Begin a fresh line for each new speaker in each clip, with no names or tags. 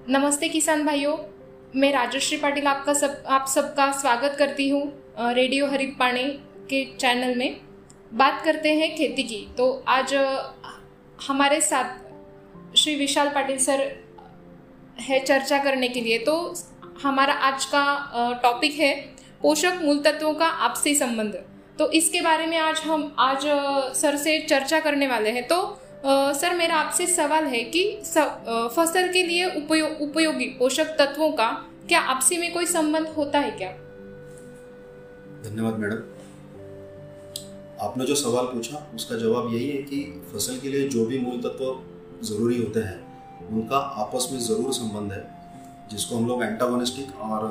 नमस्ते किसान भाइयों, मैं राजश्री पाटिल आपका सब, आप सबका स्वागत करती हूँ रेडियो हरित पानी के चैनल में। बात करते हैं खेती की तो आज हमारे साथ श्री विशाल पाटिल सर है चर्चा करने के लिए तो हमारा आज का टॉपिक है पोषक मूल तत्वों का आपसी संबंध। तो इसके बारे में आज हम, आज सर से चर्चा करने वाले हैं। तो सर मेरा आपसे सवाल है कि फ़सल के लिए उपयो, उपयोगी पोषक तत्वों का क्या आपसी में कोई संबंध होता है क्या?
धन्यवाद मैडम। आपने जो सवाल पूछा उसका जवाब यही है कि फ़सल के लिए जो भी मूल तत्व ज़रूरी होते हैं उनका आपस में ज़रूर संबंध है जिसको हम लोग एंटागोनिस्टिक और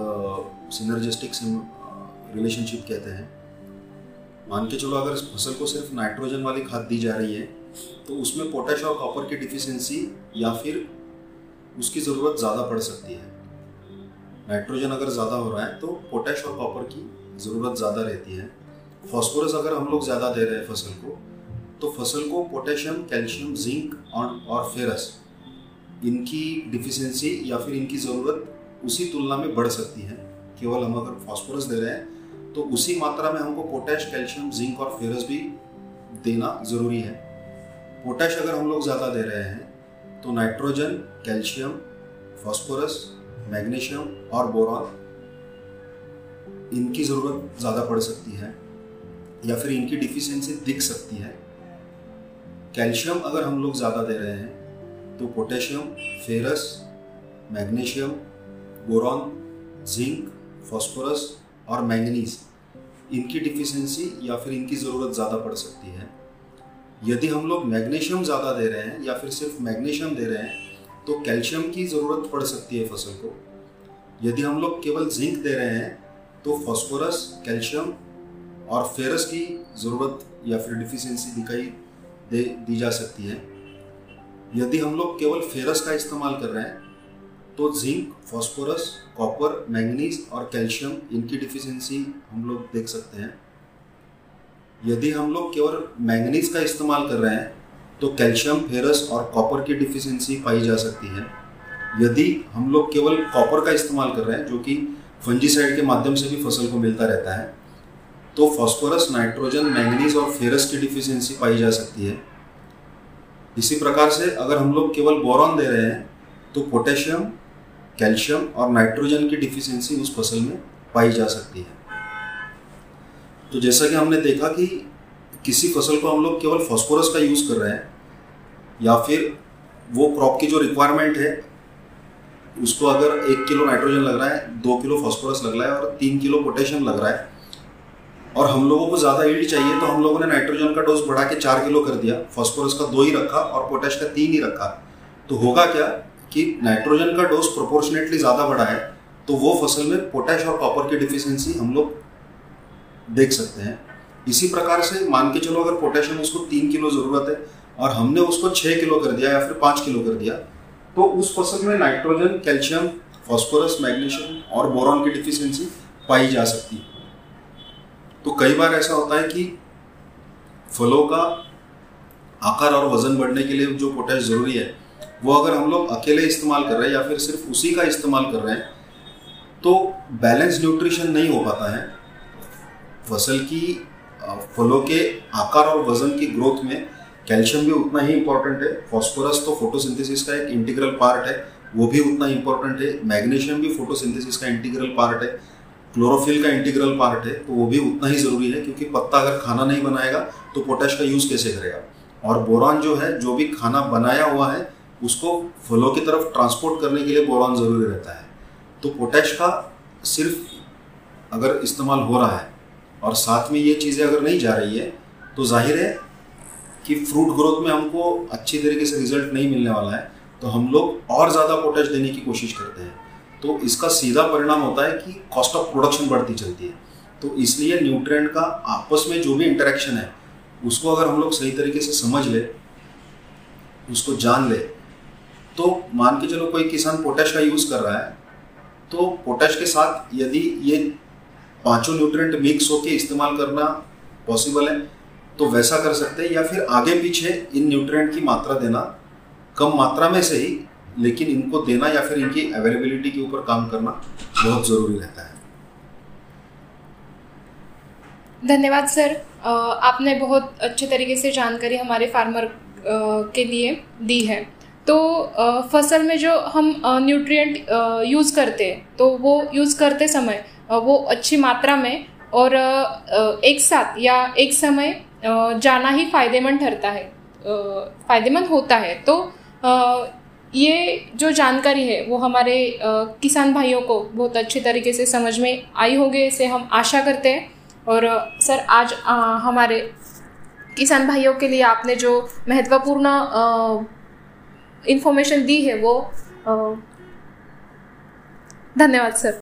सिनर्जिस्टिक रिलेशनशिप कहते हैं। मान के चलो अगर फ़सल को सिर्फ़ नाइट्रोजन वाली खाद दी जा रही है तो उसमें पोटेश और कॉपर की डिफिशियंसी या फिर उसकी ज़रूरत ज़्यादा पड़ सकती है। नाइट्रोजन अगर ज़्यादा हो रहा है तो पोटेश और कॉपर की ज़रूरत ज़्यादा रहती है। फॉस्फोरस अगर हम लोग ज़्यादा दे रहे हैं फ़सल को तो फ़सल को पोटेशियम कैल्शियम जिंक और फेरस इनकी डिफिशियंसी या फिर इनकी ज़रूरत उसी तुलना में बढ़ सकती है। केवल हम अगर फॉस्फोरस दे रहे हैं तो उसी मात्रा में हमको पोटेश कैल्शियम जिंक और फेरस भी देना ज़रूरी है। पोटेश अगर हम लोग ज़्यादा दे रहे हैं तो नाइट्रोजन, कैल्शियम, फॉस्फोरस, मैग्नीशियम और बोरॉन इनकी ज़रूरत ज़्यादा पड़ सकती है या फिर इनकी डिफिशेंसी दिख सकती है। कैल्शियम अगर हम लोग ज़्यादा दे रहे हैं तो potassium, ferrous, magnesium, boron, zinc, phosphorus और मैंगनीज इनकी डिफिशेंसी या फिर इनकी ज़रूरत ज़्यादा पड़ सकती है। यदि हम लोग मैग्नीशियम ज़्यादा दे रहे हैं या फिर सिर्फ़ मैग्नीशियम दे रहे हैं तो कैल्शियम की ज़रूरत पड़ सकती है फ़सल को। यदि हम लोग केवल जिंक दे रहे हैं तो फॉस्फोरस, कैल्शियम और फेरस की ज़रूरत या फिर डिफिशियंसी दिखाई दे, दी जा सकती है। यदि हम लोग केवल फेरस का इस्तेमाल कर रहे हैं तो जिंक, फॉस्फोरस, कॉपर, मैंगनीज और कैल्शियम, इनकी डिफिशेंसी हम लोग देख सकते हैं। यदि हम लोग केवल मैंगनीज का इस्तेमाल कर रहे हैं तो कैल्शियम, फेरस और कॉपर की डिफिशियंसी पाई जा सकती है। यदि हम लोग केवल कॉपर का इस्तेमाल कर रहे हैं, जो कि फंजीसाइड के माध्यम से भी फ़सल को मिलता रहता है तो फॉस्फोरस, नाइट्रोजन, मैंगनीज और फेरस की डिफिशियंसी पाई जा सकती है। इसी प्रकार से अगर हम लोग केवल बोरॉन दे रहे हैं तो पोटेशियम, कैल्शियम और नाइट्रोजन की डिफिशियंसी उस फ़सल में पाई जा सकती है। तो जैसा कि हमने देखा कि किसी फ़सल को हम लोग केवल फॉस्फोरस का यूज़ कर रहे हैं, या फिर वो क्रॉप की जो रिक्वायरमेंट है, उसको अगर एक किलो नाइट्रोजन लग रहा है, दो किलो फॉस्फोरस लग रहा है और तीन किलो पोटेशियम लग रहा है, और हम लोगों को ज़्यादा ईल्ड चाहिए तो हम लोगों ने नाइट्रोजन का डोज बढ़ा के चार किलो कर दिया फॉस्फोरस का दो ही रखा और पोटेश का तीन ही रखा। तो होगा क्या कि नाइट्रोजन का डोज प्रोपोर्शनेटली ज़्यादा बढ़ा है तो वो फ़सल में पोटेश और कॉपर की डिफिशियंसी हम लोग देख सकते हैं। इसी प्रकार से मान के चलो अगर पोटेशियम उसको तीन किलो ज़रूरत है और हमने उसको छः किलो कर दिया या फिर पाँच किलो कर दिया तो उस फ़सल में नाइट्रोजन, कैल्शियम, फॉस्फोरस, मैग्नीशियम और बोरॉन की डिफिशियंसी पाई जा सकती है। तो कई बार ऐसा होता है कि फलों का आकार और वज़न बढ़ने के लिए जो पोटेश ज़रूरी है, वो अगर हम लोग अकेले इस्तेमाल कर रहे हैं या फिर सिर्फ़ उसी का इस्तेमाल कर रहे हैं तो बैलेंस न्यूट्रिशन नहीं हो पाता है। फ़सल की फलों के आकार और वज़न की ग्रोथ में कैल्शियम भी उतना ही इम्पोर्टेंट है। फॉस्फोरस तो फोटोसिंथेसिस का एक इंटीग्रल पार्ट है, वो भी उतना इम्पोर्टेंट है। मैग्नीशियम भी फोटोसिंथेसिस का इंटीग्रल पार्ट है। क्लोरोफिल का इंटीग्रल पार्ट है तो वो भी उतना ही ज़रूरी है, क्योंकि पत्ता अगर खाना नहीं बनाएगा तो पोटैश का यूज़ कैसे करेगा? और बोरान जो है, जो भी खाना बनाया हुआ है, उसको फलों की तरफ़ ट्रांसपोर्ट करने के लिए बोरान ज़रूरी रहता है। तो पोटैश का सिर्फ़ अगर इस्तेमाल हो रहा है और साथ में ये चीज़ें अगर नहीं जा रही है तो ज़ाहिर है कि फ्रूट ग्रोथ में हमको अच्छी तरीके से रिज़ल्ट नहीं मिलने वाला है तो हम लोग और ज़्यादा पोटेश देने की कोशिश करते हैं। तो इसका सीधा परिणाम होता है कि कॉस्ट ऑफ़ प्रोडक्शन बढ़ती चलती है। तो इसलिए न्यूट्रिएंट का आपस में जो भी इंटरेक्शन है, उसको अगर हम लोग सही तरीके से समझ ले, उसको जान ले तो मान के चलो कोई किसान पोटेश का यूज़ कर रहा है तो पोटेश के साथ यदि ये पाँचों न्यूट्रिएंट मिक्स होके इस्तेमाल करना पॉसिबल है। तो वैसा कर सकते हैं या फिर आगे पीछे इन न्यूट्रिएंट की मात्रा देना, कम मात्रा में से ही लेकिन इनको देना या फिर इनकी अवेलेबिलिटी के ऊपर काम करना बहुत ज़रूरी रहता है।
धन्यवाद, सर। आपने बहुत अच्छे तरीके से जानकारी हमारे फार्मर के लिए दी है। तो फ़सल में जो हम न्यूट्रिएंट यूज़ करते हैं तो वो यूज़ करते समय वो अच्छी मात्रा में और एक साथ या एक समय जाना ही फ़ायदेमंद ठहरता है फ़ायदेमंद होता है। तो ये जो जानकारी है वो हमारे किसान भाइयों को बहुत अच्छी तरीके से समझ में आई होगी इसे हम आशा करते हैं। और, सर, आज हमारे किसान भाइयों के लिए आपने जो महत्वपूर्ण इन्फॉर्मेशन दी है वो धन्यवाद, सर।